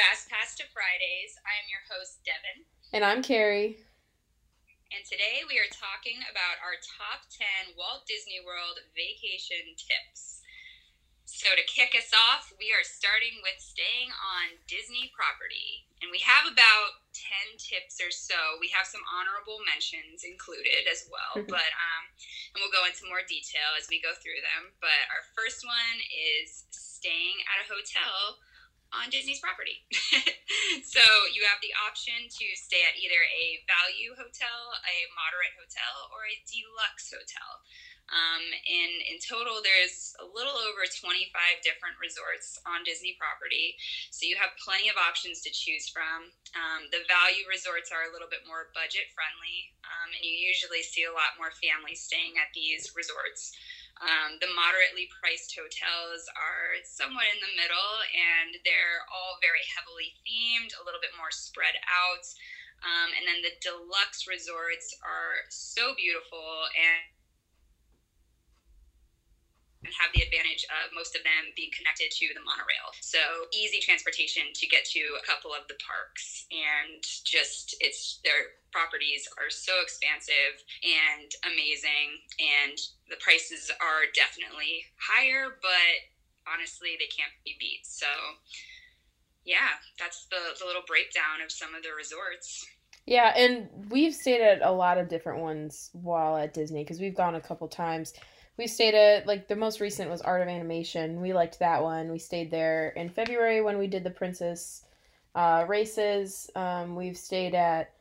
Fast Pass to Fridays. I am your host, Devin. And I'm Carrie. And today we are talking about our top 10 Walt Disney World vacation tips. So, to kick us off, we are starting with staying on Disney property. And we have about 10 tips or so. We have some honorable mentions included as well, but um, and we'll go into more detail as we go through them. But our first one is staying at a hotel on Disney's property. so you have the option to stay at either a value hotel, a moderate hotel, or a deluxe hotel. Um, and in total, there's a little over 25 different resorts on Disney property. So you have plenty of options to choose from. Um, the value resorts are a little bit more budget friendly, um, and you usually see a lot more families staying at these resorts. Um, the moderately priced hotels are somewhat in the middle and they're all very heavily themed, a little bit more spread out. Um, and then the deluxe resorts are so beautiful and and have the advantage of most of them being connected to the monorail. So easy transportation to get to a couple of the parks and just it's their properties are so expansive and amazing and the prices are definitely higher, but honestly they can't be beat. So yeah, that's the, the little breakdown of some of the resorts. Yeah, and we've stayed at a lot of different ones while at Disney because we've gone a couple times we stayed at like the most recent was Art of Animation. We liked that one. We stayed there in February when we did the Princess uh, races. Um, we've stayed at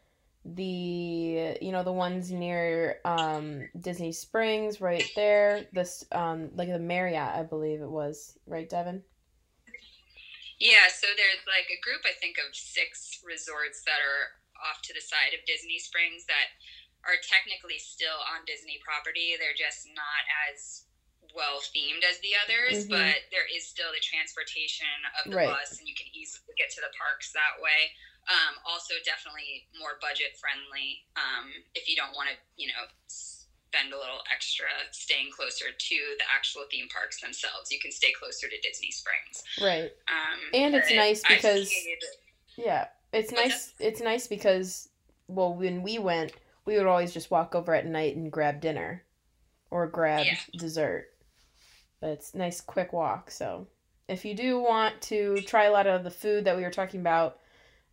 the you know the ones near um, Disney Springs right there. This um, like the Marriott, I believe it was, right, Devin? Yeah, so there's like a group I think of six resorts that are off to the side of Disney Springs that are technically still on Disney property. They're just not as well themed as the others, mm-hmm. but there is still the transportation of the right. bus, and you can easily get to the parks that way. Um, also, definitely more budget friendly um, if you don't want to, you know, spend a little extra staying closer to the actual theme parks themselves. You can stay closer to Disney Springs, right? Um, and it's nice because yeah, it's nice. It's nice because well, when we went we would always just walk over at night and grab dinner or grab yeah. dessert. But it's nice quick walk. So if you do want to try a lot of the food that we were talking about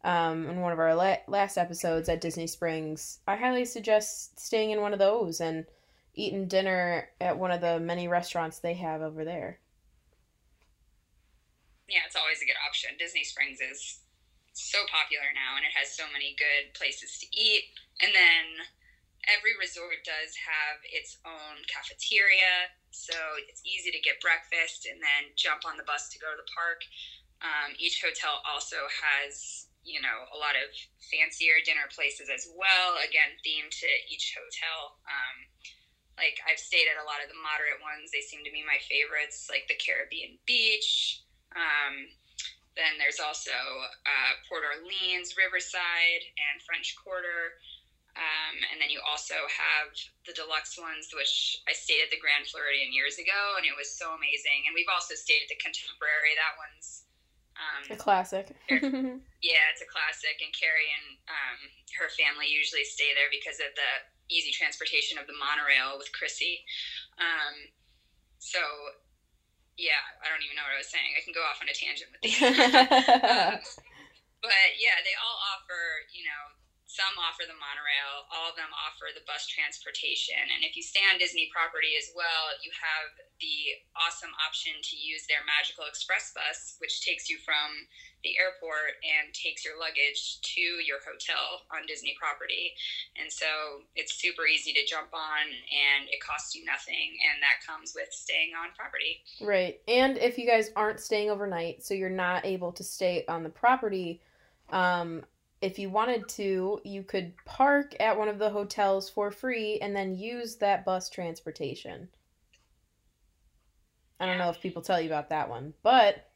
um, in one of our la- last episodes at Disney Springs, I highly suggest staying in one of those and eating dinner at one of the many restaurants they have over there. Yeah, it's always a good option. Disney Springs is so popular now and it has so many good places to eat and then every resort does have its own cafeteria, so it's easy to get breakfast and then jump on the bus to go to the park. Um, each hotel also has, you know, a lot of fancier dinner places as well, again, themed to each hotel. Um, like I've stayed at a lot of the moderate ones. They seem to be my favorites, like the Caribbean Beach. Um, then there's also uh, Port Orleans, Riverside, and French Quarter. Um, and then you also have the deluxe ones, which I stayed at the Grand Floridian years ago, and it was so amazing. And we've also stayed at the Contemporary. That one's um, a classic. yeah, it's a classic. And Carrie and um, her family usually stay there because of the easy transportation of the monorail with Chrissy. Um, so, yeah, I don't even know what I was saying. I can go off on a tangent with these. Um, but yeah, they all offer, you know, some offer the monorail, all of them offer the bus transportation. And if you stay on Disney property as well, you have the awesome option to use their Magical Express bus, which takes you from the airport and takes your luggage to your hotel on Disney property. And so it's super easy to jump on and it costs you nothing. And that comes with staying on property. Right. And if you guys aren't staying overnight, so you're not able to stay on the property, um, if you wanted to, you could park at one of the hotels for free and then use that bus transportation. I don't know if people tell you about that one, but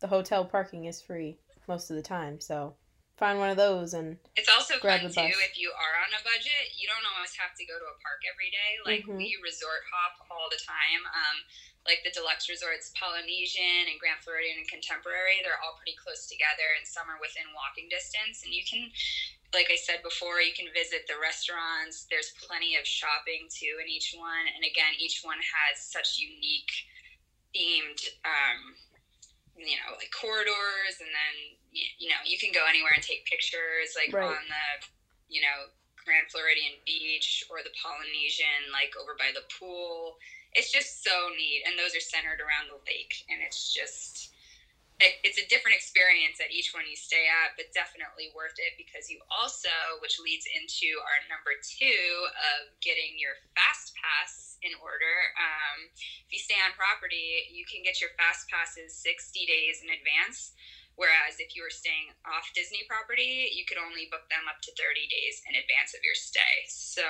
the hotel parking is free most of the time, so find one of those and it's also fun too if you are on a budget you don't always have to go to a park every day like mm-hmm. we resort hop all the time um, like the deluxe resorts polynesian and grand floridian and contemporary they're all pretty close together and some are within walking distance. And you can like i said before you can visit the restaurants. There's plenty of shopping too in each one. And again each one has such unique themed um, you know like corridors. And then you know you can go anywhere and take pictures like right. on the you know grand floridian beach or the polynesian like over by the pool it's just so neat and those are centered around the lake and it's just it's a different experience at each one you stay at, but definitely worth it because you also, which leads into our number two of getting your fast pass in order. Um, if you stay on property, you can get your fast passes 60 days in advance. Whereas if you were staying off Disney property, you could only book them up to 30 days in advance of your stay. So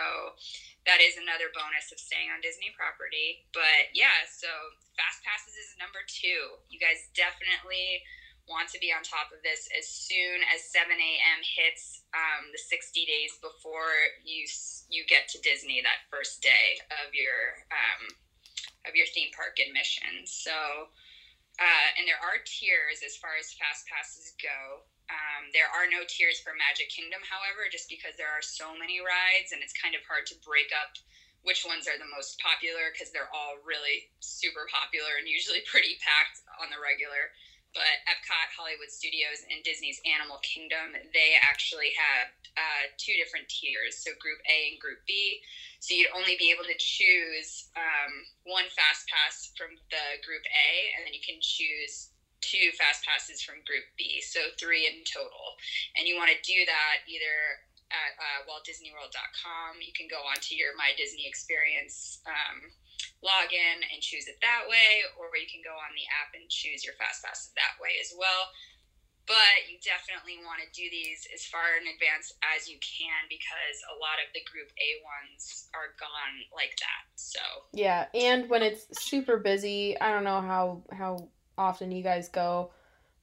that is another bonus of staying on Disney property. But yeah, so Fast Passes is number two. You guys definitely want to be on top of this as soon as 7 a.m. hits um, the 60 days before you you get to Disney that first day of your um, of your theme park admission. So uh, and there are tiers as far as fast passes go. Um, there are no tiers for Magic Kingdom, however, just because there are so many rides and it's kind of hard to break up which ones are the most popular because they're all really super popular and usually pretty packed on the regular. But Epcot, Hollywood Studios, and Disney's Animal Kingdom, they actually have uh, two different tiers. So Group A and Group B. So you'd only be able to choose um, one fast pass from the group A, and then you can choose two fast passes from group B, so three in total. And you want to do that either at uh, WaltDisneyWorld.com. You can go onto your My Disney Experience um, login and choose it that way, or you can go on the app and choose your fast passes that way as well but you definitely want to do these as far in advance as you can because a lot of the group A ones are gone like that. So yeah, and when it's super busy, I don't know how how often you guys go,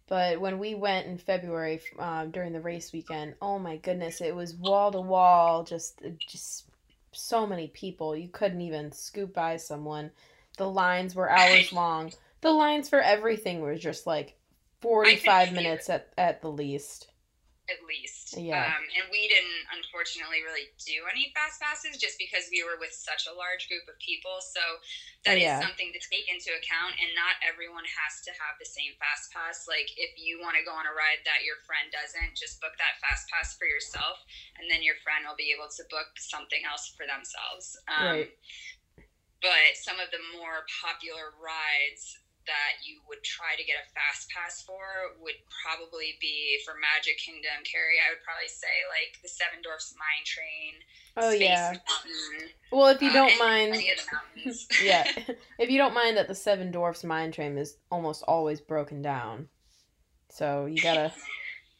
but when we went in February um, during the race weekend, oh my goodness, it was wall to wall, just just so many people. You couldn't even scoop by someone. The lines were hours long. The lines for everything were just like 45 minutes at, at the least. At least. Yeah. Um, and we didn't, unfortunately, really do any fast passes just because we were with such a large group of people. So that yeah. is something to take into account. And not everyone has to have the same fast pass. Like, if you want to go on a ride that your friend doesn't, just book that fast pass for yourself. And then your friend will be able to book something else for themselves. Um, right. But some of the more popular rides that you would try to get a fast pass for would probably be for Magic Kingdom, Carrie. I would probably say like the Seven Dwarfs Mine Train. Oh Space yeah. Mountain, well, if you uh, don't mind, yeah, if you don't mind that the Seven Dwarfs Mine Train is almost always broken down, so you gotta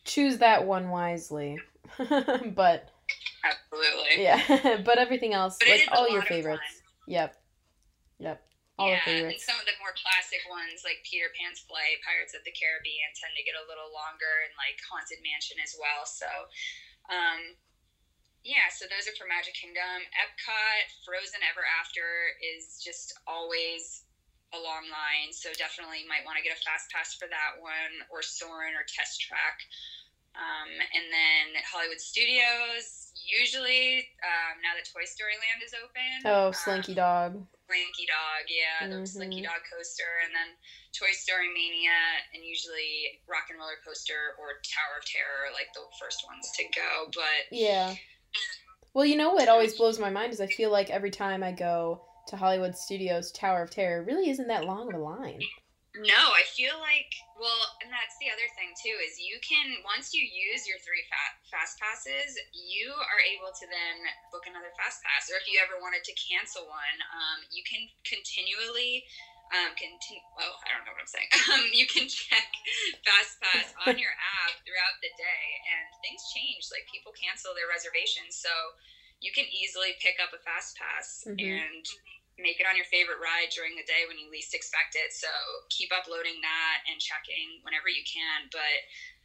choose that one wisely. but absolutely, yeah. but everything else, but like all your favorites. Yep. Yep. All yeah, and some of the more classic ones like Peter Pan's Flight, Pirates of the Caribbean tend to get a little longer, and like Haunted Mansion as well. So, um, yeah, so those are for Magic Kingdom. Epcot, Frozen Ever After is just always a long line, so definitely might want to get a fast pass for that one, or Soarin' or Test Track. Um, and then Hollywood Studios, usually um, now that Toy Story Land is open. Oh, Slinky um, Dog. Slinky Dog, yeah, the mm-hmm. Slinky Dog coaster, and then Toy Story Mania, and usually Rock and Roller Coaster or Tower of Terror, like the first ones to go. But yeah. Well, you know what always blows my mind is I feel like every time I go to Hollywood Studios Tower of Terror, really isn't that long of a line. No, I feel like well, and that's the other thing too is you can once you use your three fast passes, you are able to then book another fast pass, or if you ever wanted to cancel one, um, you can continually. Um, continue. Oh, I don't know what I'm saying. Um, you can check Fast Pass on your app throughout the day, and things change. Like people cancel their reservations, so you can easily pick up a Fast Pass mm-hmm. and make it on your favorite ride during the day when you least expect it. So keep uploading that and checking whenever you can. But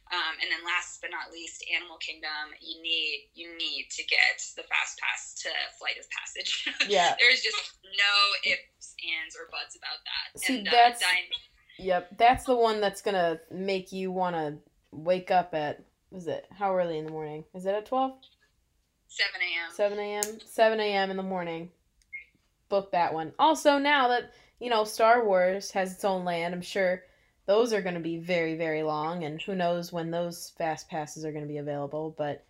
Um, and then last but not least, Animal Kingdom, you need you need to get the fast pass to Flight of Passage. Yeah. There's just no ifs, ands, or buts about that. See, and, uh, that's Dine- yep. That's the one that's gonna make you want to wake up at. Was it how early in the morning? Is it at twelve? 7 a.m. Seven a.m. Seven a.m. in the morning. Book that one. Also, now that you know Star Wars has its own land, I'm sure those are going to be very, very long, and who knows when those fast passes are going to be available. But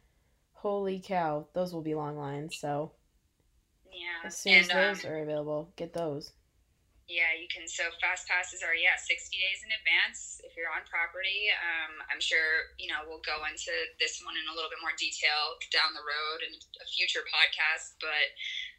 holy cow, those will be long lines. So Yeah. as soon as and, um, those are available, get those. Yeah, you can. So fast passes are yeah, sixty days in advance if you're on property. Um, I'm sure you know we'll go into this one in a little bit more detail down the road in a future podcast. But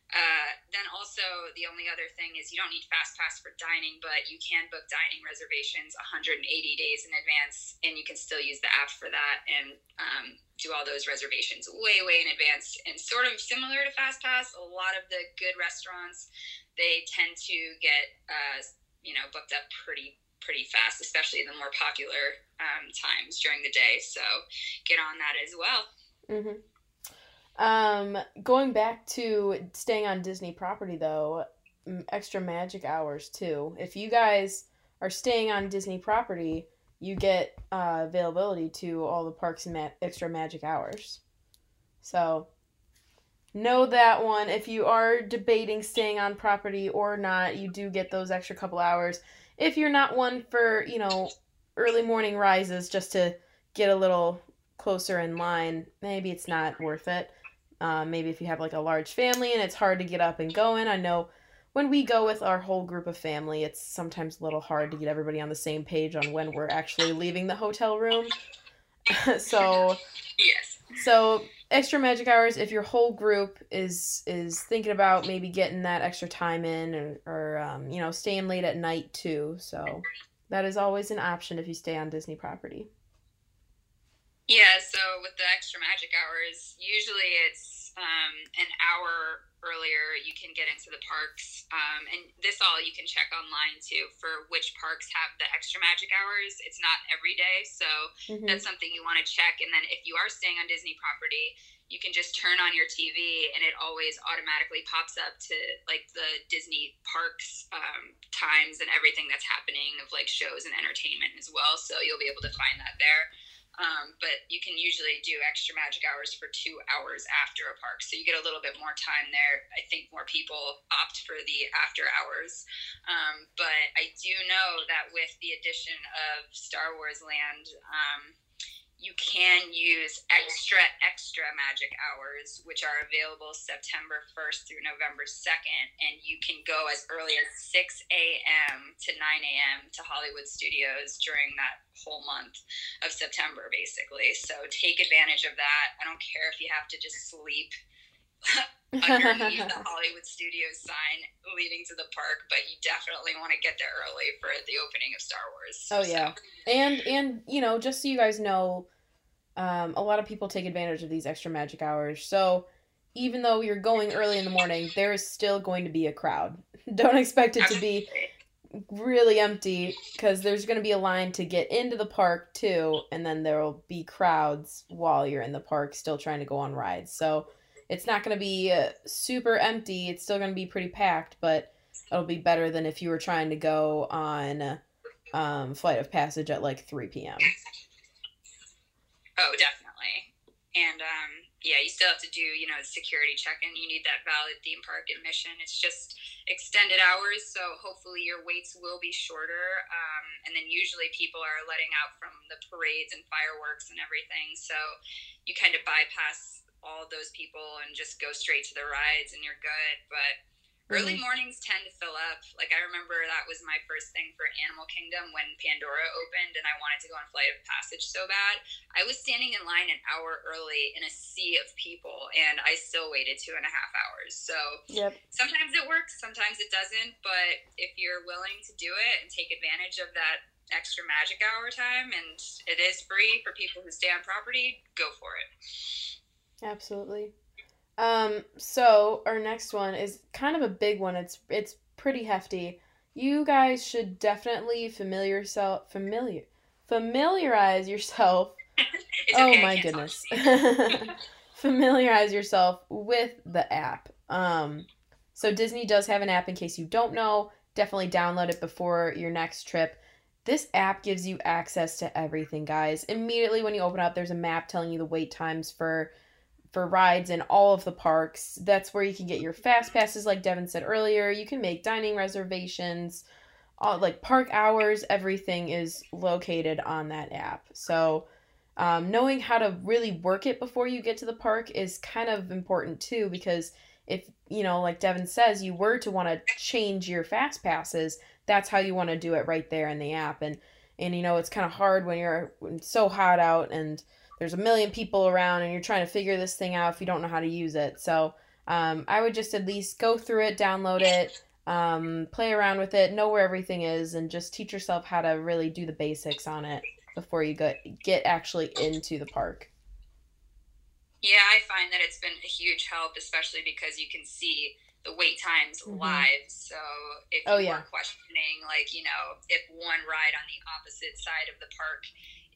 uh, then also the only other thing is you don't need fast pass for dining, but you can book dining reservations 180 days in advance, and you can still use the app for that and um, do all those reservations way way in advance. And sort of similar to fast pass, a lot of the good restaurants they tend to get uh, you know booked up pretty pretty fast, especially the more popular um, times during the day. So get on that as well. hmm Um, going back to staying on Disney property though, extra magic hours too. If you guys are staying on Disney property, you get uh, availability to all the parks and ma- extra magic hours. So know that one. If you are debating staying on property or not, you do get those extra couple hours. If you're not one for, you know, early morning rises just to get a little closer in line, maybe it's not worth it. Uh, maybe if you have like a large family and it's hard to get up and going. I know when we go with our whole group of family, it's sometimes a little hard to get everybody on the same page on when we're actually leaving the hotel room. so Yes. so extra magic hours if your whole group is is thinking about maybe getting that extra time in or, or um, you know staying late at night too. So that is always an option if you stay on Disney property. Yeah, so with the extra magic hours, usually it's um, an hour earlier you can get into the parks. Um, and this all you can check online too for which parks have the extra magic hours. It's not every day, so Mhm. that's something you want to check. And then if you are staying on Disney property, you can just turn on your TV and it always automatically pops up to like the Disney parks um, times and everything that's happening of like shows and entertainment as well. So you'll be able to find that there. Um, but you can usually do extra magic hours for two hours after a park. So you get a little bit more time there. I think more people opt for the after hours. Um, but I do know that with the addition of Star Wars Land, um, you can use extra, extra magic hours, which are available September 1st through November 2nd. And you can go as early as 6 a.m. to 9 a.m. to Hollywood Studios during that whole month of September, basically. So take advantage of that. I don't care if you have to just sleep underneath the Hollywood Studios sign leading to the park, but you definitely want to get there early for the opening of Star Wars. Oh So- yeah, and and you know, just so you guys know, um, a lot of people take advantage of these extra magic hours. So even though you're going early in the morning, there is still going to be a crowd. Don't expect it to be really empty because there's going to be a line to get into the park too, and then there will be crowds while you're in the park still trying to go on rides. So it's not going to be uh, super empty. It's still going to be pretty packed, but it'll be better than if you were trying to go on um, Flight of Passage at like 3 p.m. Oh, definitely. And um, yeah, you still have to do, you know, security check-in. You need that valid theme park admission. It's just extended hours, so hopefully your waits will be shorter. Um, and then usually people are letting out from the parades and fireworks and everything, so you kind of bypass all those people and just go straight to the rides, and you're good. But Early mm-hmm. mornings tend to fill up. Like I remember that was my first thing for Animal Kingdom when Pandora opened and I wanted to go on Flight of Passage so bad. I was standing in line an hour early in a sea of people and I still waited two and a half hours. So Yep. sometimes it works, sometimes it doesn't. But if you're willing to do it and take advantage of that extra magic hour time and it is free for people who stay on property, go for it. Absolutely. Um, so our next one is kind of a big one. It's it's pretty hefty. You guys should definitely familiar yourself familiar familiarize yourself oh okay, my goodness. Familiarize yourself with the app. Um, so Disney does have an app in case you don't know. Definitely download it before your next trip. This app gives you access to everything, guys. Immediately when you open up, there's a map telling you the wait times for for rides in all of the parks. That's where you can get your fast passes, like Devin said earlier. You can make dining reservations, all like park hours. Everything is located on that app. So um, knowing how to really work it before you get to the park is kind of important too, because if you know, like Devin says, you were to want to change your fast passes, that's how you want to do it right there in the app. And and you know, it's kind of hard when you're so hot out and there's a million people around and you're trying to figure this thing out if you don't know how to use it. So um, I would just at least go through it, download it, um, play around with it, know where everything is, and just teach yourself how to really do the basics on it before you get get actually into the park. Yeah, I find that it's been a huge help, especially because you can see the wait times mm-hmm. live. So if oh, you yeah. are questioning, like, you know, if one ride on the opposite side of the park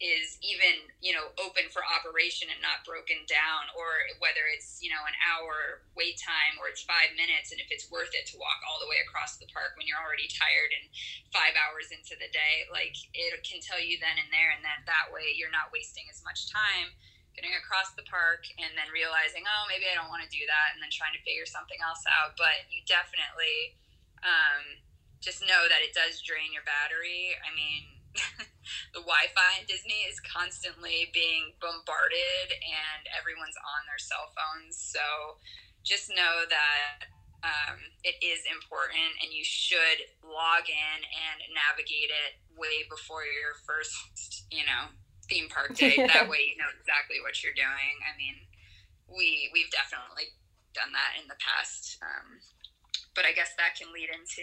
is even, you know, open for operation and not broken down, or whether it's, you know, an hour wait time or it's five minutes, and if it's worth it to walk all the way across the park when you're already tired and five hours into the day, like it can tell you then and there, and then that way you're not wasting as much time getting across the park and then realizing, oh, maybe I don't want to do that, and then trying to figure something else out. But you definitely um, just know that it does drain your battery. I mean, the Wi-Fi in Disney is constantly being bombarded, and everyone's on their cell phones. So just know that um, it is important, and you should log in and navigate it way before your first, you know, theme park day. that way you know exactly what you're doing. I mean, we we've definitely done that in the past. Um, but I guess that can lead into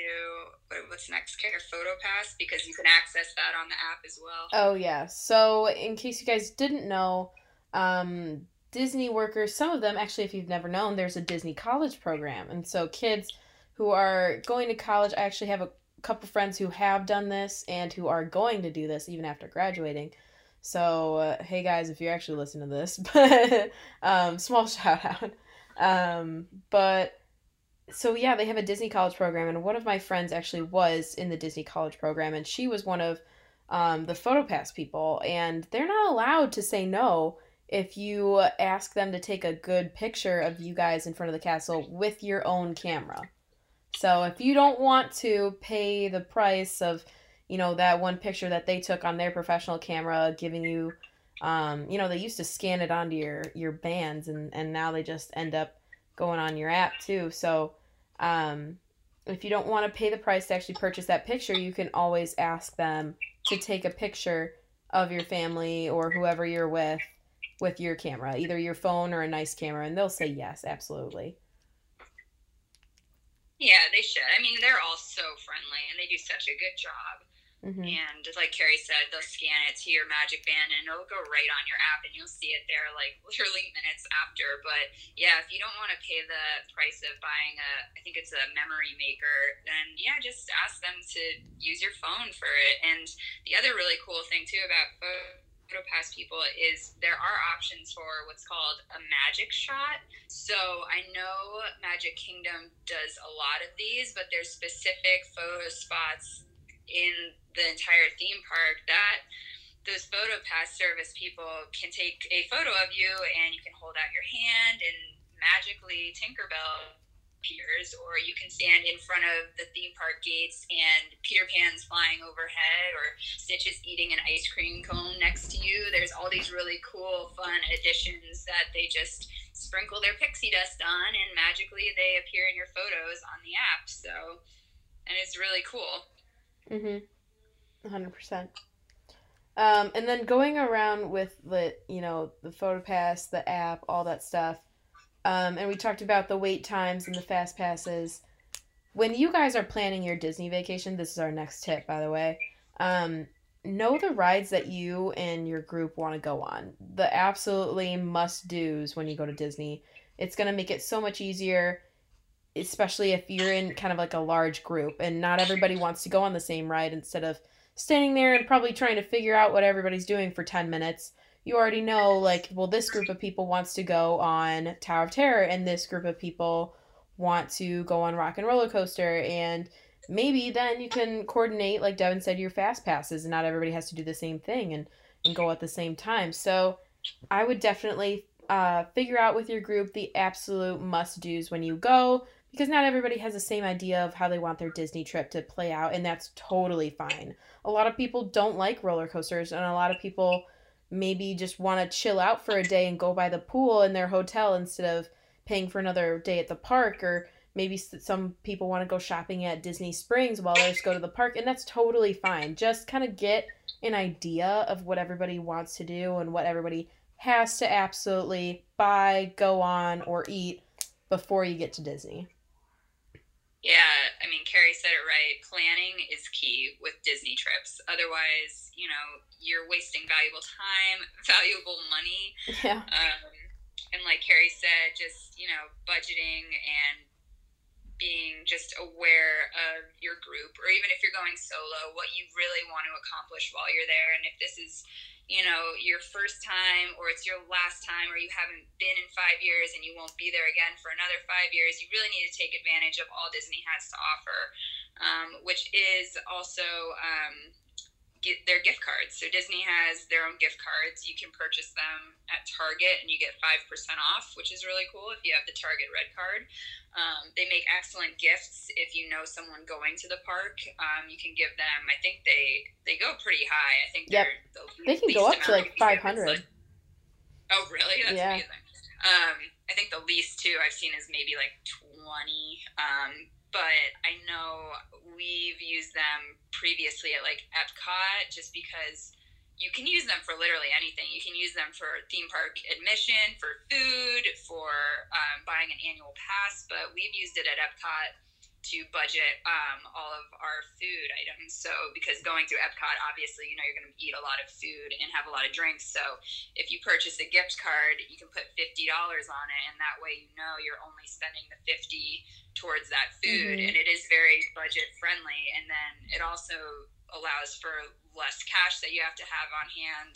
what's next care photo pass because you can access that on the app as well. Oh yeah. So in case you guys didn't know, um, Disney workers, some of them actually, if you've never known, there's a Disney college program, and so kids who are going to college, I actually have a couple friends who have done this and who are going to do this even after graduating. So, uh, hey guys, if you actually listen to this, but um, small shout out. Um, but so yeah, they have a Disney College program, and one of my friends actually was in the Disney College program, and she was one of um, the PhotoPass people, and they're not allowed to say no if you ask them to take a good picture of you guys in front of the castle with your own camera. So if you don't want to pay the price of you know that one picture that they took on their professional camera giving you um, you know they used to scan it onto your your bands and and now they just end up going on your app too so um, if you don't want to pay the price to actually purchase that picture you can always ask them to take a picture of your family or whoever you're with with your camera either your phone or a nice camera and they'll say yes absolutely. Yeah they should. I mean they're all so friendly and they do such a good job Mm-hmm. And like Carrie said, they'll scan it to your Magic Band and it'll go right on your app and you'll see it there like literally minutes after. But yeah, if you don't want to pay the price of buying a, I think it's a memory maker, then yeah, just ask them to use your phone for it. And the other really cool thing too about PhotoPass people is there are options for what's called a magic shot. So I know Magic Kingdom does a lot of these, but there's specific photo spots in the entire theme park that those photo pass service people can take a photo of you and you can hold out your hand and magically Tinkerbell appears or you can stand in front of the theme park gates and Peter Pan's flying overhead or Stitch is eating an ice cream cone next to you. There's all these really cool, fun additions that they just sprinkle their pixie dust on and magically they appear in your photos on the app. So, and it's really cool. Mm-hmm. 100%. Um, and then going around with the, you know, the PhotoPass, the app, all that stuff. Um, and we talked about the wait times and the fast passes. When you guys are planning your Disney vacation, this is our next tip, by the way. Um, know the rides that you and your group want to go on. The absolutely must do's when you go to Disney. It's going to make it so much easier especially if you're in kind of like a large group and not everybody wants to go on the same ride instead of standing there and probably trying to figure out what everybody's doing for 10 minutes you already know like well this group of people wants to go on Tower of Terror and this group of people want to go on Rock and Roller Coaster and maybe then you can coordinate like Devin said your fast passes and not everybody has to do the same thing and and go at the same time. So I would definitely uh, figure out with your group the absolute must do's when you go because not everybody has the same idea of how they want their Disney trip to play out, and that's totally fine. A lot of people don't like roller coasters, and a lot of people maybe just want to chill out for a day and go by the pool in their hotel instead of paying for another day at the park, or maybe some people want to go shopping at Disney Springs while others go to the park, and that's totally fine. Just kind of get an idea of what everybody wants to do and what everybody has to absolutely buy, go on, or eat before you get to Disney. Yeah, I mean, Carrie said it right. Planning is key with Disney trips. Otherwise, you know, you're wasting valuable time, valuable money. Yeah. Um, and like Carrie said, just, you know, budgeting and being just aware of your group, or even if you're going solo, what you really want to accomplish while you're there. And if this is, you know, your first time or it's your last time or you haven't been in five years and you won't be there again for another five years, you really need to take advantage of all Disney has to offer, um, which is also um, get their gift cards. So Disney has their own gift cards. You can purchase them at Target and you get 5% off, which is really cool if you have the Target Red Card. Um, they make excellent gifts if you know someone going to the park. Um, you can give them. I think they they go pretty high. I think yep. The they can go up to like five hundred. Like, oh really? That's yeah. amazing. Um, I think the least too I've seen is maybe like twenty. Um, but I know we've used them previously at like Epcot just because you can use them for literally anything. You can use them for theme park admission, for food, for um, buying an annual pass. But we've used it at Epcot to budget um, all of our food items. So, because going through Epcot, obviously, you know, you're going to eat a lot of food and have a lot of drinks. So, if you purchase a gift card, you can put $50 on it, and that way you know you're only spending the 50 towards that food. Mm-hmm. And it is very budget friendly. And then it also allows for less cash that you have to have on hand.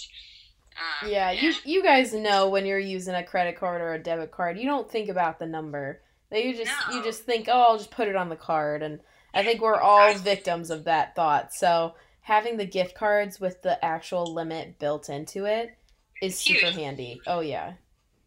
Um, yeah, you you guys know when you're using a credit card or a debit card, you don't think about the number. That you just no. you just think, oh, I'll just put it on the card, and I think we're all victims of that thought. So having the gift cards with the actual limit built into it is super handy. Oh yeah.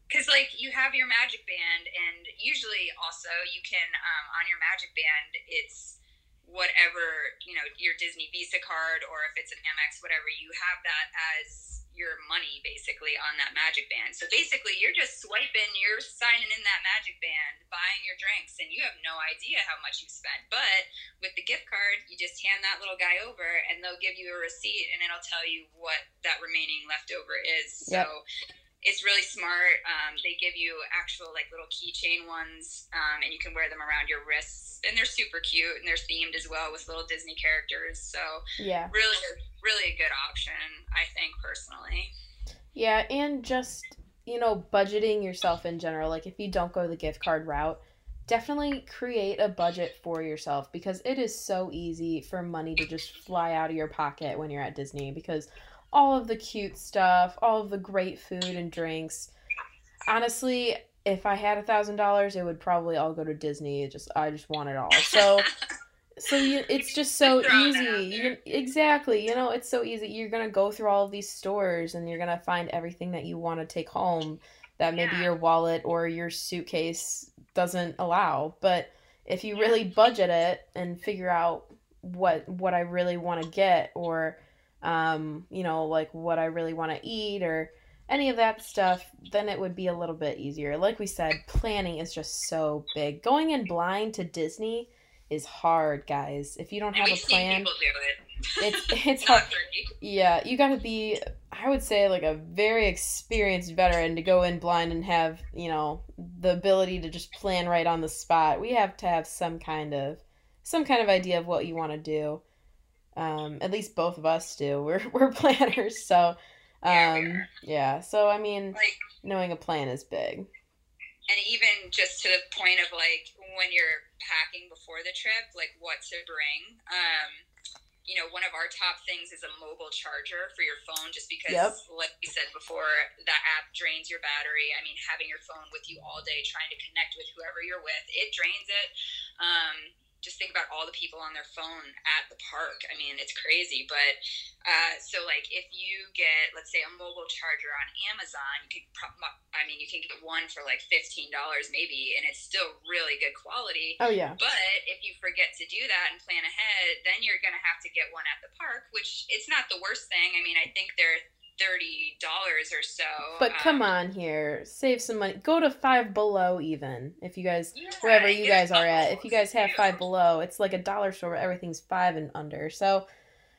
Because like you have your Magic Band, and usually also you can um, on your Magic Band, it's whatever you know your Disney Visa card or if it's an Amex, whatever you have that as your money basically on that Magic Band. So basically, you're just swiping, you're signing in that Magic Band, buying your drinks, and you have no idea how much you spent. But with the gift card, you just hand that little guy over, and they'll give you a receipt, and it'll tell you what that remaining leftover is. Yep. So it's really smart. Um, they give you actual like little keychain ones, um, and you can wear them around your wrists, and they're super cute and they're themed as well with little Disney characters. So yeah, really, really a good option, I think personally. Yeah, and just you know budgeting yourself in general. Like if you don't go the gift card route, definitely create a budget for yourself because it is so easy for money to just fly out of your pocket when you're at Disney because all of the cute stuff, all of the great food and drinks. Honestly, if I had a thousand dollars, it would probably all go to Disney. It just I just want it all. So so you, it's just so easy. You, exactly. You know, it's so easy. You're gonna go through all of these stores and you're gonna find everything that you want to take home that maybe yeah. your wallet or your suitcase doesn't allow. But if you really budget it and figure out what what I really want to get or um, you know, like what I really want to eat or any of that stuff, then it would be a little bit easier. Like we said, planning is just so big. Going in blind to Disney is hard, guys. If you don't have a plan, it. it's it's hard. Yeah, you got to be I would say like a very experienced veteran to go in blind and have, you know, the ability to just plan right on the spot. We have to have some kind of some kind of idea of what you want to do. Um, at least both of us do. We're we're planners, so um, yeah, yeah. So I mean, like knowing a plan is big. And even just to the point of like when you're packing before the trip, like what to bring. Um, you know, one of our top things is a mobile charger for your phone, just because, yep. like we said before, that app drains your battery. I mean, having your phone with you all day, trying to connect with whoever you're with, it drains it. Um, just think about all the people on their phone at the park. I mean, it's crazy. But uh, so, like, if you get, let's say, a mobile charger on Amazon, you could, I mean, you can get one for like fifteen dollars maybe, and it's still really good quality. Oh yeah. But if you forget to do that and plan ahead, then you're gonna have to get one at the park, which it's not the worst thing. I mean, I think they're thirty dollars or so. But um, come on here, save some money. Go to Five Below even if you guys yeah, wherever you guys are at. If you guys have Five Below, it's like a dollar store where everything's five and under. So,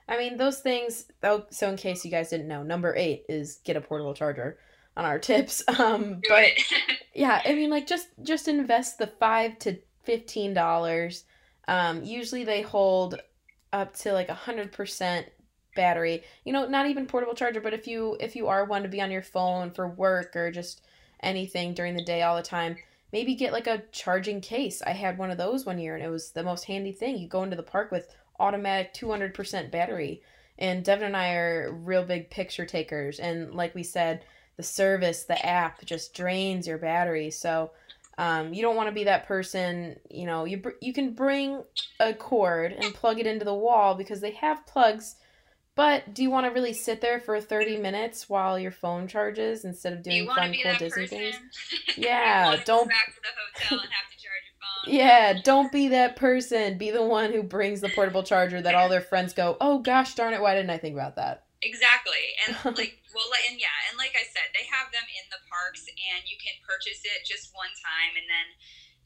I mean those things. Oh, so in case you guys didn't know, number eight is get a portable charger on our tips. Um, but yeah, I mean like just just invest the five to fifteen dollars. Um, usually they hold up to like a hundred percent battery you know not even portable charger but if you if you are one to be on your phone for work or just anything during the day all the time maybe get like a charging case. I had one of those one year and it was the most handy thing. You go into the park with automatic 200% battery. And devin and i are real big picture takers. And like we said the service the app just drains your battery. So um, you don't want to be that person you know you, br- you can bring a cord and plug it into the wall because they have plugs but do you want to really sit there for 30 minutes while your phone charges instead of doing fun, cool Disney person? things? Yeah, don't. Yeah, don't be that person. Be the one who brings the portable charger that all their friends go, oh gosh darn it, why didn't I think about that? Exactly. And like, well, and yeah, and like I said, they have them in the parks and you can purchase it just one time and then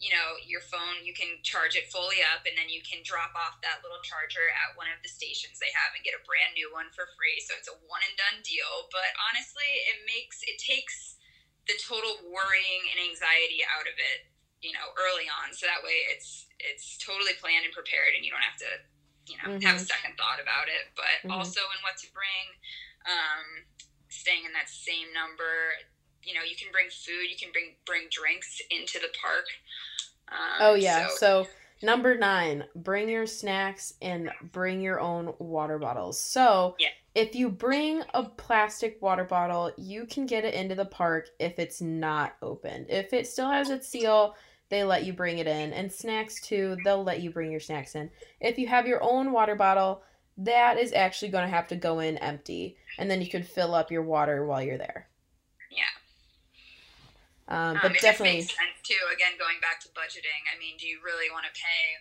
you know, your phone, you can charge it fully up and then you can drop off that little charger at one of the stations they have and get a brand new one for free. So it's a one and done deal. But honestly, it makes, it takes the total worrying and anxiety out of it, you know, early on. So that way it's, it's totally planned and prepared and you don't have to, you know, mm-hmm. have a second thought about it. But mm-hmm. also in what to bring, um, staying in that same number, you know, you can bring food, you can bring bring drinks into the park. Um, oh yeah. So, so number nine, bring your snacks and bring your own water bottles. So yeah. if you bring a plastic water bottle, you can get it into the park if it's not opened. If it still has its seal, they let you bring it in. And snacks too, they'll let you bring your snacks in. If you have your own water bottle, that is actually going to have to go in empty. And then you could fill up your water while you're there. Um, but um, definitely. makes sense too. Again, going back to budgeting. I mean, do you really want to pay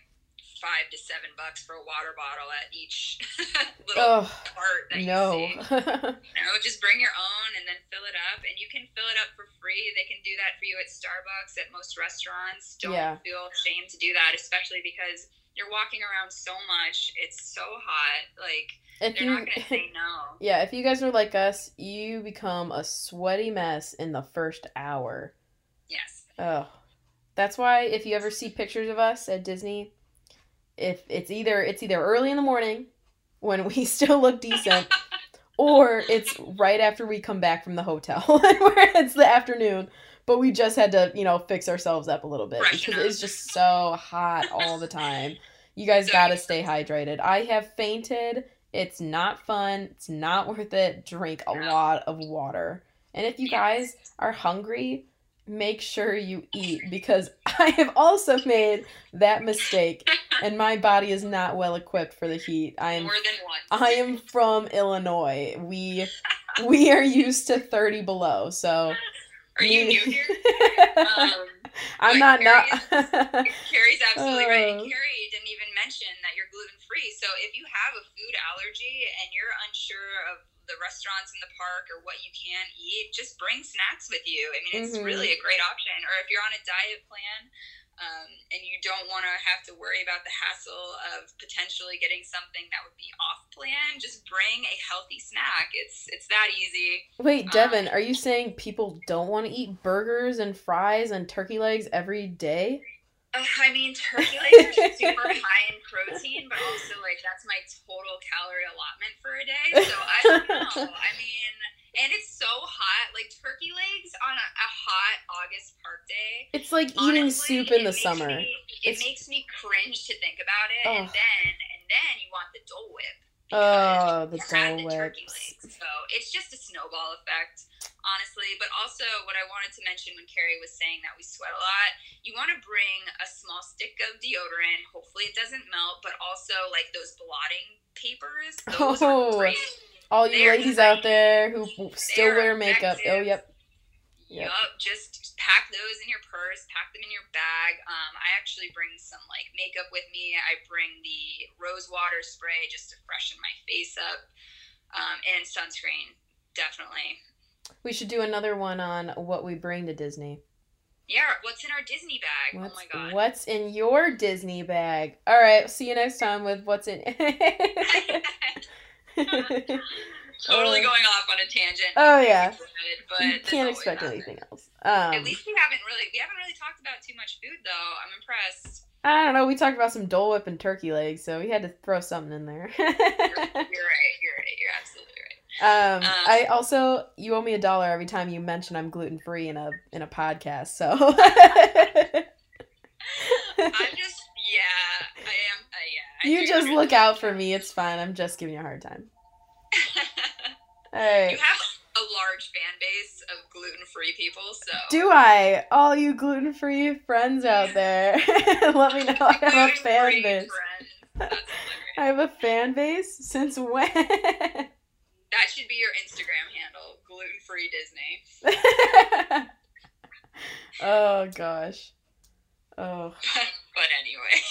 five to seven bucks for a water bottle at each little oh, part that no. you see? you know, just bring your own and then fill it up, and you can fill it up for free. They can do that for you at Starbucks, at most restaurants. Don't yeah. feel ashamed to do that, especially because you're walking around so much. It's so hot. Like if They're you, not gonna say no. Yeah, if you guys are like us, you become a sweaty mess in the first hour. Yes. Oh, that's why if you ever see pictures of us at Disney, if it's either it's either early in the morning when we still look decent, or it's right after we come back from the hotel where it's the afternoon, but we just had to you know fix ourselves up a little bit because it's just so hot all the time. You guys gotta stay hydrated. I have fainted. It's not fun. It's not worth it. Drink a lot of water. And if you guys are hungry, make sure you eat because I have also made that mistake and my body is not well equipped for the heat. I am More than once. I am from Illinois. We we are used to 30 below. So Are you new here? um, I'm not Carrie not is, Carrie's absolutely uh, right. Carrie didn't even mention that you're gluten free. So if you have a food allergy and you're unsure of the restaurants in the park or what you can eat, just bring snacks with you. I mean, it's mm-hmm. really a great option. Or if you're on a diet plan, um, and you don't want to have to worry about the hassle of potentially getting something that would be off plan, just bring a healthy snack. It's it's that easy. Wait, Devin, um, are you saying people don't want to eat burgers and fries and turkey legs every day? Uh, I mean, turkey legs are super high in protein, but also like that's my total calorie allotment for a day. So I don't know. I mean, and it's so hot. Like turkey legs on a, a hot August park day. It's like eating soup in the summer. Me, it it's... makes me cringe to think about it. And then and then you want the Dole Whip. Oh, the Dole Whips. So it's just a snowball effect honestly. But also, what I wanted to mention when Carrie was saying that we sweat a lot, you want to bring a small stick of deodorant. Hopefully, it doesn't melt, but also like those blotting papers. Those oh. All you They're ladies out there who still wear makeup. Oh, effective. Oh, yep. Yep. yep. Just pack those in your purse, pack them in your bag. Um, I actually bring some like makeup with me. I bring the rose water spray just to freshen my face up, um, and sunscreen definitely. We should do another one on what we bring to Disney. Yeah, what's in our Disney bag? Oh what's, oh my god. What's in your Disney bag? All right, see you next time with what's in. totally uh, going off on a tangent. Oh yeah. But you can't expect anything else. Um, At least we haven't really we haven't really talked about too much food though. I'm impressed. I don't know. We talked about some Dole Whip and turkey legs, so we had to throw something in there. you're, you're right. You're right. You're absolutely right. Um, um, I also you owe me a dollar every time you mention I'm gluten free in a in a podcast. So I'm just yeah, I am. Uh, yeah. I you just look out for me. It's fine. I'm just giving you a hard time. All right. You have a large fan base of gluten free people, so do I? All you gluten free friends out there, let me know. I have a fan base. I have a fan base since when? That should be your Instagram handle, gluten free Disney. oh gosh. Oh. but anyway.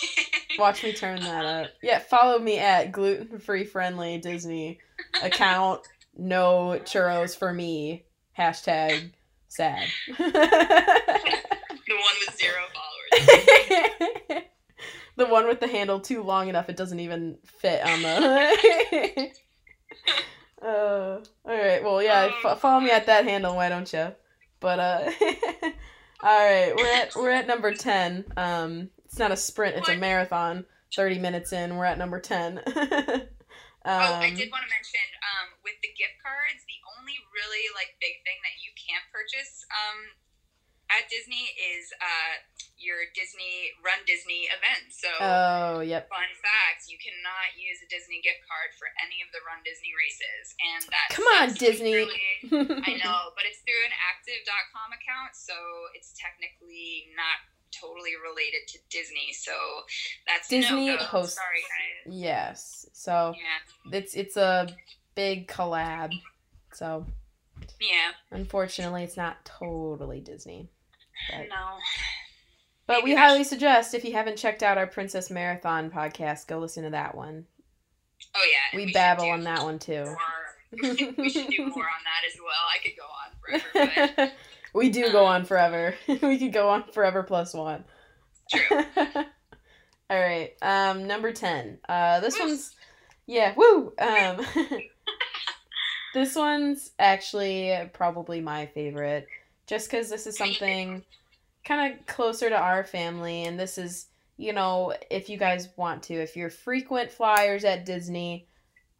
Watch me turn that up. Yeah, follow me at gluten free friendly Disney account. No churros for me. Hashtag sad. the one with zero followers. the one with the handle too long enough it doesn't even fit on the. Uh, all right. Well, yeah. F- follow me at that handle, why don't you? But uh, all right. We're at we're at number ten. Um, it's not a sprint; it's a marathon. Thirty minutes in, we're at number ten. um, oh, I did want to mention um, with the gift cards, the only really like big thing that you can't purchase um, at Disney is uh, your Disney Run Disney event. So, oh, yep. Fun fact: you cannot use a Disney gift card for any of the Run Disney races, and that. Come on, Disney. Really, I know, but it's through an active.com account, so it's technically not totally related to Disney. So that's Disney no hosts. Sorry, guys. Yes. So yeah. it's it's a big collab. So yeah. Unfortunately, it's not totally Disney. But... No. But we highly suggest if you haven't checked out our Princess Marathon podcast, go listen to that one. Oh yeah, we, we babble on that one too. we should do more on that as well. I could go on forever. But, we do um, go on forever. we could go on forever plus one. True. All right. Um, number ten. Uh, this one's yeah. Woo. Um, this one's actually probably my favorite, just because this is something kind of closer to our family and this is you know if you guys want to if you're frequent flyers at disney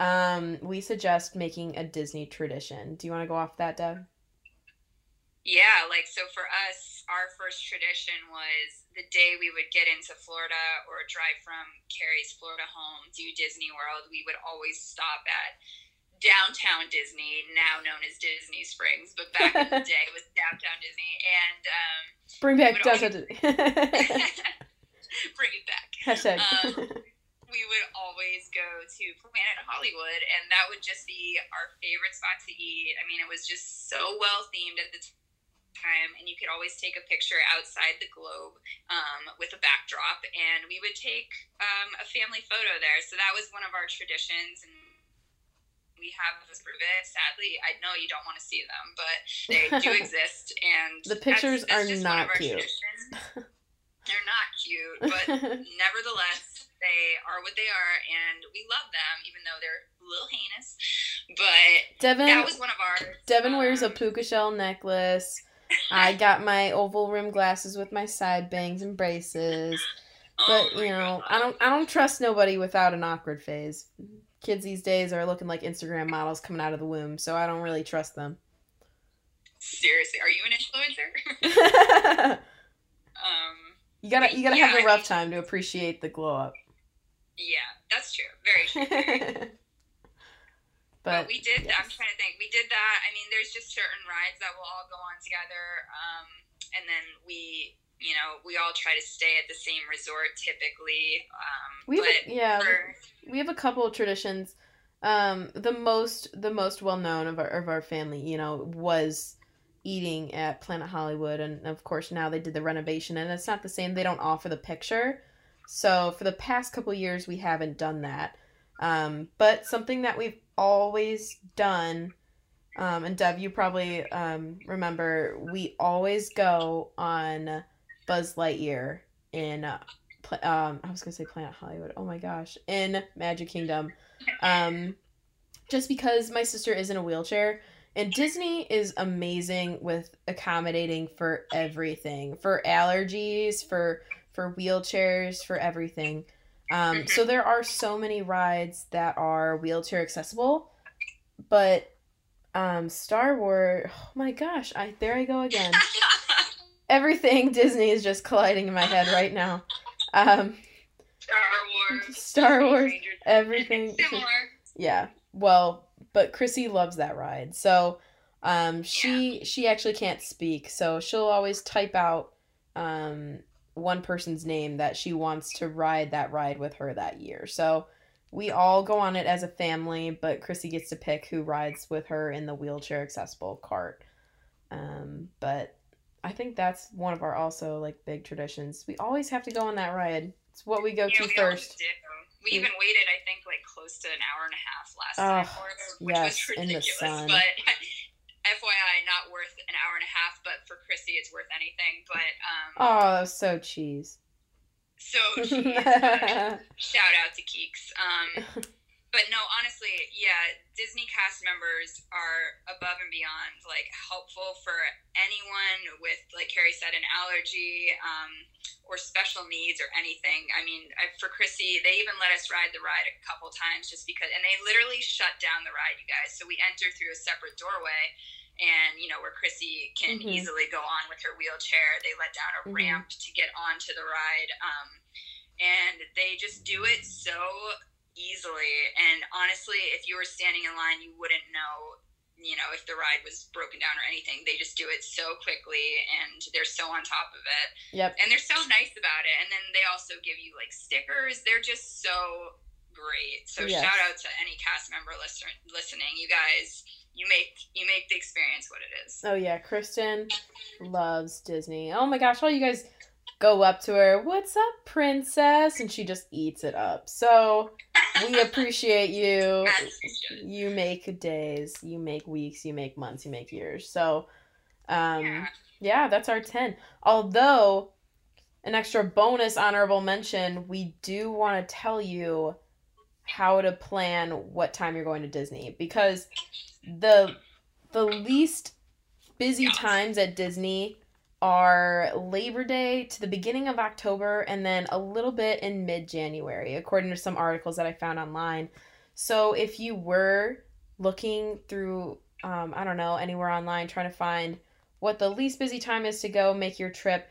um, we suggest making a disney tradition. Do you want to go off that deb? Yeah like so for us our first tradition was the day we would get into florida or drive from carrie's florida home to disney world we would always stop at downtown Disney, now known as Disney Springs, but back in the day it was downtown Disney. And um, bring back downtown Disney. bring it back. Hashtag. Um, we would always go to Planet Hollywood, and that would just be our favorite spot to eat. I mean, it was just so well themed at the time, and you could always take a picture outside the globe um, with a backdrop, and we would take um, a family photo there. So that was one of our traditions, and we have this it. Sadly, I know you don't want to see them, but they do exist, and the pictures that's, that's are not cute. They're not cute, but nevertheless, they are what they are, and we love them, even though they're a little heinous. But Devin, that was one of our. Devin um, wears a um, puka shell necklace. I got my oval rim glasses with my side bangs and braces. But oh you know, God. I don't I don't trust nobody without an awkward phase kids these days are looking like Instagram models coming out of the womb, so I don't really trust them. Seriously, are you an influencer? um, you gotta you gotta yeah, have a rough time to appreciate the glow up. Yeah, that's true. Very true. but, but we did. Yes. I'm trying to think. We did that. I mean, there's just certain rides that will all go on together, um, and then we, you know, we all try to stay at the same resort typically. Um, we yeah, for... we have a couple of traditions. Um, the most the most well known of our of our family, you know, was eating at Planet Hollywood, and of course now they did the renovation, and it's not the same. They don't offer the picture, so for the past couple years we haven't done that. Um, but something that we've always done, um, and Dev, you probably um, remember, we always go on Buzz Lightyear in. Um, I was gonna say Planet Hollywood. Oh my gosh, in Magic Kingdom. Um, just because my sister is in a wheelchair, and Disney is amazing with accommodating for everything, for allergies, for for wheelchairs, for everything. Um, mm-hmm. so there are so many rides that are wheelchair accessible, but um, Star Wars. Oh my gosh! I there I go again. Everything Disney is just colliding in my head right now. Um, Star Wars. Star Wars. Everything. Similar. Yeah. Well, but Chrissy loves that ride. So um, she yeah. she actually can't speak, so she'll always type out um, one person's name that she wants to ride that ride with her that year. So we all go on it as a family, but Chrissy gets to pick who rides with her in the wheelchair accessible cart. Um, but I think that's one of our also like big traditions. We always have to go on that ride. It's what we go yeah, to we first. We even waited, I think, like close to an hour and a half last oh, time for it, which yes, was ridiculous. But FYI, not worth an hour and a half, but for Chrissy, it's worth anything. But um, oh, so cheese. So cheese. shout out to Keeks. Um, but no, honestly, yeah, Disney cast members are above and beyond like helpful for anyone with, like Carrie said, an allergy um, or special needs or anything. I mean, I, for Chrissy, they even let us ride the ride a couple times just because, and they literally shut down the ride, you guys. So we enter through a separate doorway and you know where Chrissy can mm-hmm. easily go on with her wheelchair. They let down a mm-hmm. ramp to get onto the ride, um, and they just do it so easily. And honestly, if you were standing in line, you wouldn't know, you know, if the ride was broken down or anything. They just do it so quickly and they're so on top of it. Yep. And they're so nice about it. And then they also give you like stickers. They're just so great. So yes. shout out to any cast member listen- listening. You guys you make you make the experience what it is. Oh yeah, Kristen loves Disney. Oh my gosh, all you guys go up to her, "What's up, princess?" and she just eats it up. So, we appreciate you. You make days, you make weeks, you make months, you make years. So, um yeah, yeah that's our 10. Although an extra bonus honorable mention, we do want to tell you how to plan what time you're going to Disney because the the least busy times at Disney are Labor Day to the beginning of October and then a little bit in mid January, according to some articles that I found online. So if you were looking through, um, I don't know, anywhere online trying to find what the least busy time is to go make your trip,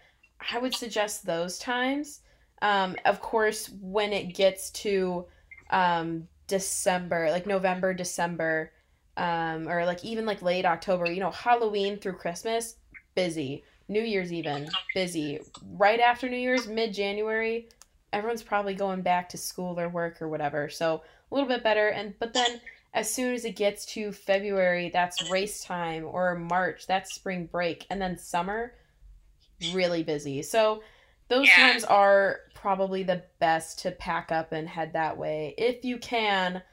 I would suggest those times. Um, of course, when it gets to um, December, like November, December, um, or like even like late October, you know, Halloween through Christmas, busy. New Year's even busy. Right after New Year's, mid January, everyone's probably going back to school or work or whatever. So a little bit better. And but then as soon as it gets to February, that's race time, or March, that's spring break, and then summer, really busy. So those yeah. times are probably the best to pack up and head that way if you can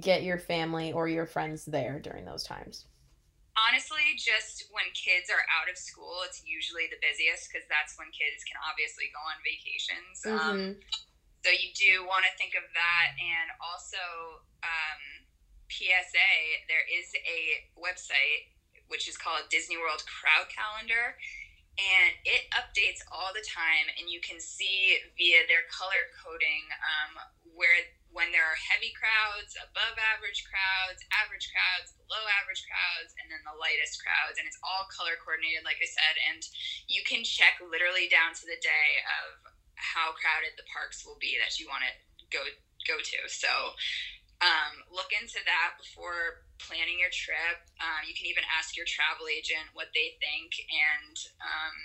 get your family or your friends there during those times? Honestly, just when kids are out of school, it's usually the busiest because that's when kids can obviously go on vacations. Um, mm-hmm. Um, so you do want to think of that. And also, um, PSA, there is a website which is called Disney World Crowd Calendar. And it updates all the time, and you can see via their color coding um, where when there are heavy crowds, above average crowds, average crowds, below average crowds, and then the lightest crowds. And it's all color coordinated, like I said. And you can check literally down to the day of how crowded the parks will be that you want to go go to. So um, look into that before planning your trip. Um, you can even ask your travel agent what they think, and um,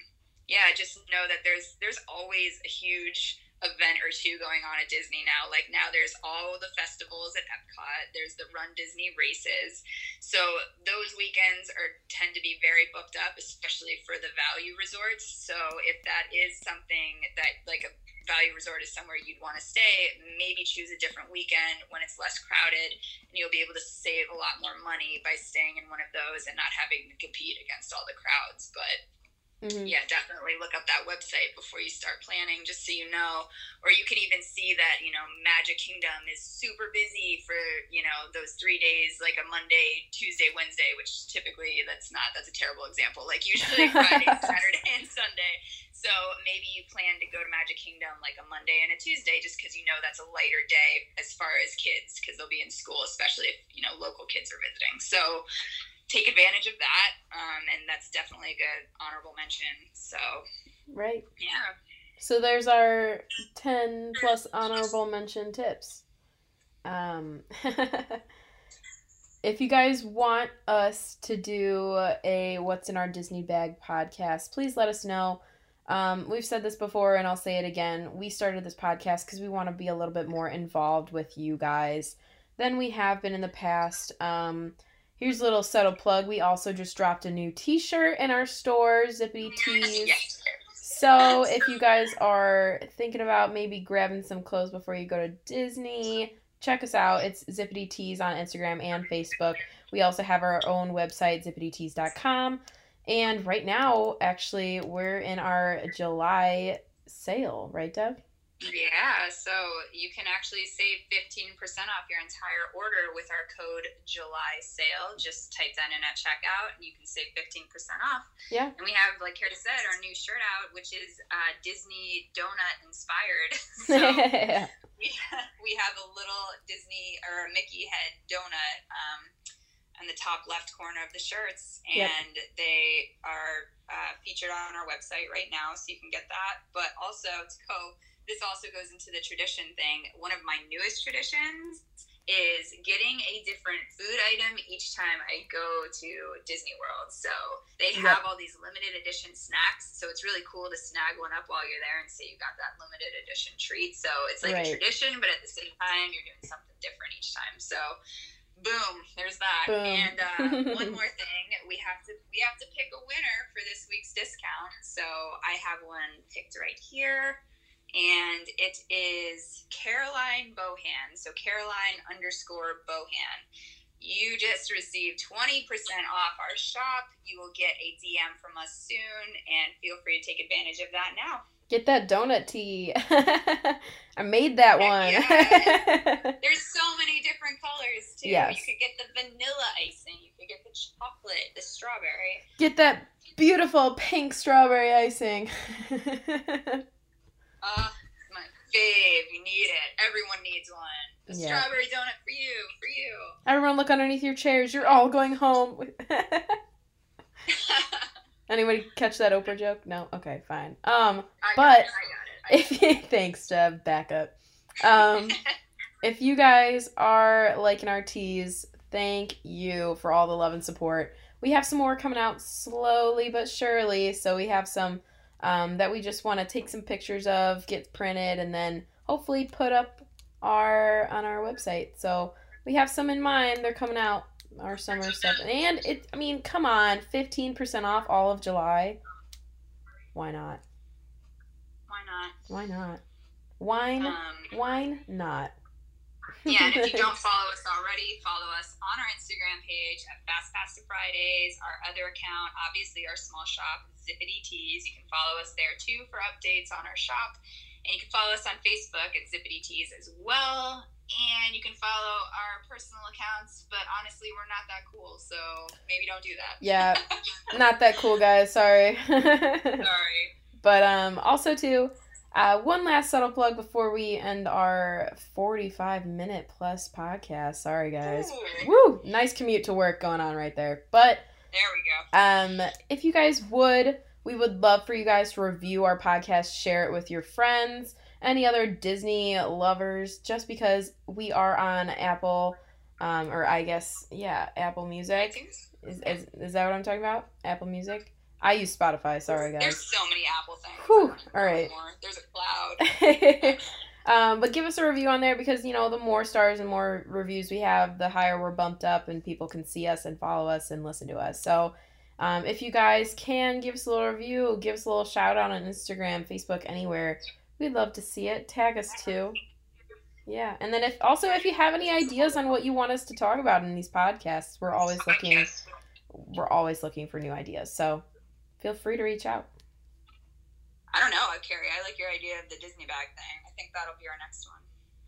yeah, just know that there's there's always a huge event or two going on at Disney now. Like now there's all the festivals at Epcot, there's the Run Disney races. So those weekends are tend to be very booked up, especially for the value resorts. So if that is something that like a value resort is somewhere you'd want to stay, maybe choose a different weekend when it's less crowded and you'll be able to save a lot more money by staying in one of those and not having to compete against all the crowds. But Mm-hmm. Yeah, definitely look up that website before you start planning, just so you know. Or you can even see that, you know, Magic Kingdom is super busy for, you know, those three days, like a Monday, Tuesday, Wednesday, which typically that's not, that's a terrible example. Like usually Friday, Saturday, and Sunday. So maybe you plan to go to Magic Kingdom like a Monday and a Tuesday just because you know that's a lighter day as far as kids because they'll be in school, especially if, you know, local kids are visiting. So take advantage of that. Um, and that's definitely a good honorable mention. So, right. Yeah. So there's our 10 plus honorable mention tips. Um, if you guys want us to do a What's in Our Disney Bag podcast, please let us know. Um, we've said this before and I'll say it again. We started this podcast because we want to be a little bit more involved with you guys than we have been in the past. Um, Here's a little subtle plug. We also just dropped a new t-shirt in our store, Zippity Tees. So if you guys are thinking about maybe grabbing some clothes before you go to Disney, check us out. It's Zippity Tees on Instagram and Facebook. We also have our own website, zippity-tees.com. And right now, actually, we're in our July sale, right, Deb? Yeah, so you can actually save 15% off your entire order with our code July sale. Just type that in at checkout and you can save 15% off. Yeah. And we have, like Kara said, our new shirt out, which is uh, Disney donut inspired. so we, we have a little Disney or a Mickey head donut um, on the top left corner of the shirts. And yep. they are uh, featured on our website right now, so you can get that. But also to go this also goes into the tradition thing. One of my newest traditions is getting a different food item each time I go to Disney World. So they have all these limited edition snacks. So it's really cool to snag one up while you're there and say you got that limited edition treat. So it's like right. a tradition, but at the same time, you're doing something different each time. So boom, there's that. Boom. And uh, one more thing, we have to we have to pick a winner for this week's discount. So I have one picked right here and it is Caroline Bohan. So Caroline underscore Bohan. You just received 20% off our shop. You will get a DM from us soon, and feel free to take advantage of that now. Get that donut tee. I made that one. There's so many different colors too. Yes. You could get the vanilla icing. You could get the chocolate, the strawberry. Get that beautiful pink strawberry icing. Uh, my fave. You need it. Everyone needs one. A yeah. strawberry donut for you. For you. Everyone, look underneath your chairs. You're all going home. Anybody catch that Oprah joke? No. Okay, fine. Um, I but if you thanks, Deb. Back up. Um, if you guys are liking our tees, thank you for all the love and support. We have some more coming out slowly but surely. So we have some um, that we just want to take some pictures of, get printed, and then hopefully put up our on our website. So we have some in mind. They're coming out our summer stuff, and it. I mean, come on, fifteen percent off all of July. Why not? Why not? Why not? Wine. Um, wine not yeah, and if you don't follow us already, follow us on our Instagram page at Fast Pass to Fridays. Our other account, obviously, our small shop, Zippity Tees. You can follow us there too for updates on our shop. And you can follow us on Facebook at Zippity Tees as well. And you can follow our personal accounts, but honestly, we're not that cool, so maybe don't do that. Yeah, not that cool, guys. Sorry. Sorry. But um, also too, uh, one last subtle plug before we end our 45 minute plus podcast. Sorry, guys. Woo! Nice commute to work going on right there. But there we go. Um, if you guys would, we would love for you guys to review our podcast, share it with your friends, any other Disney lovers, just because we are on Apple, um, or I guess yeah, Apple Music. Is, is, is that what I'm talking about? Apple Music. I use Spotify. Sorry, guys. There's so many Apple things. Whew. All right. There's a cloud. um, but give us a review on there because you know the more stars and more reviews we have, the higher we're bumped up, and people can see us and follow us and listen to us. So. Um, if you guys can give us a little review, give us a little shout out on Instagram, Facebook, anywhere, we'd love to see it. Tag us too. Yeah, and then if also if you have any ideas on what you want us to talk about in these podcasts, we're always looking. We're always looking for new ideas. So feel free to reach out. I don't know, Carrie. I like your idea of the Disney bag thing. I think that'll be our next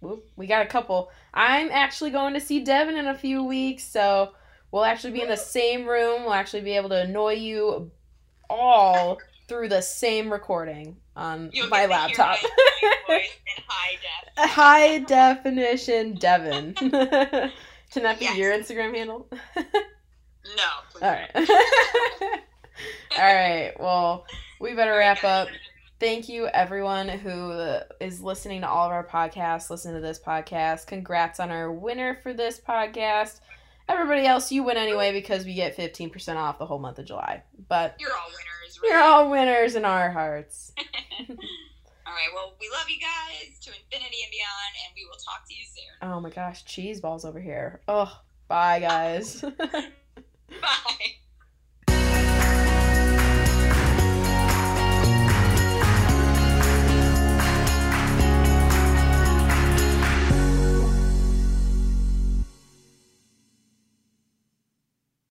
one. we got a couple. I'm actually going to see Devin in a few weeks, so we'll actually be in the same room. We'll actually be able to annoy you all through the same recording on You'll my laptop. My high, def. high definition Devin. Can that be yes. your Instagram handle? no. All right. All right. Well, we better wrap up. Thank you, everyone who is listening to all of our podcasts, listen to this podcast. Congrats on our winner for this podcast. Everybody else, you win anyway because we get 15% off the whole month of July. But you're all winners, right? You're all winners in our hearts. all right. Well, we love you guys to infinity and beyond, and we will talk to you soon. Oh my gosh, cheese balls over here. Oh, bye, guys.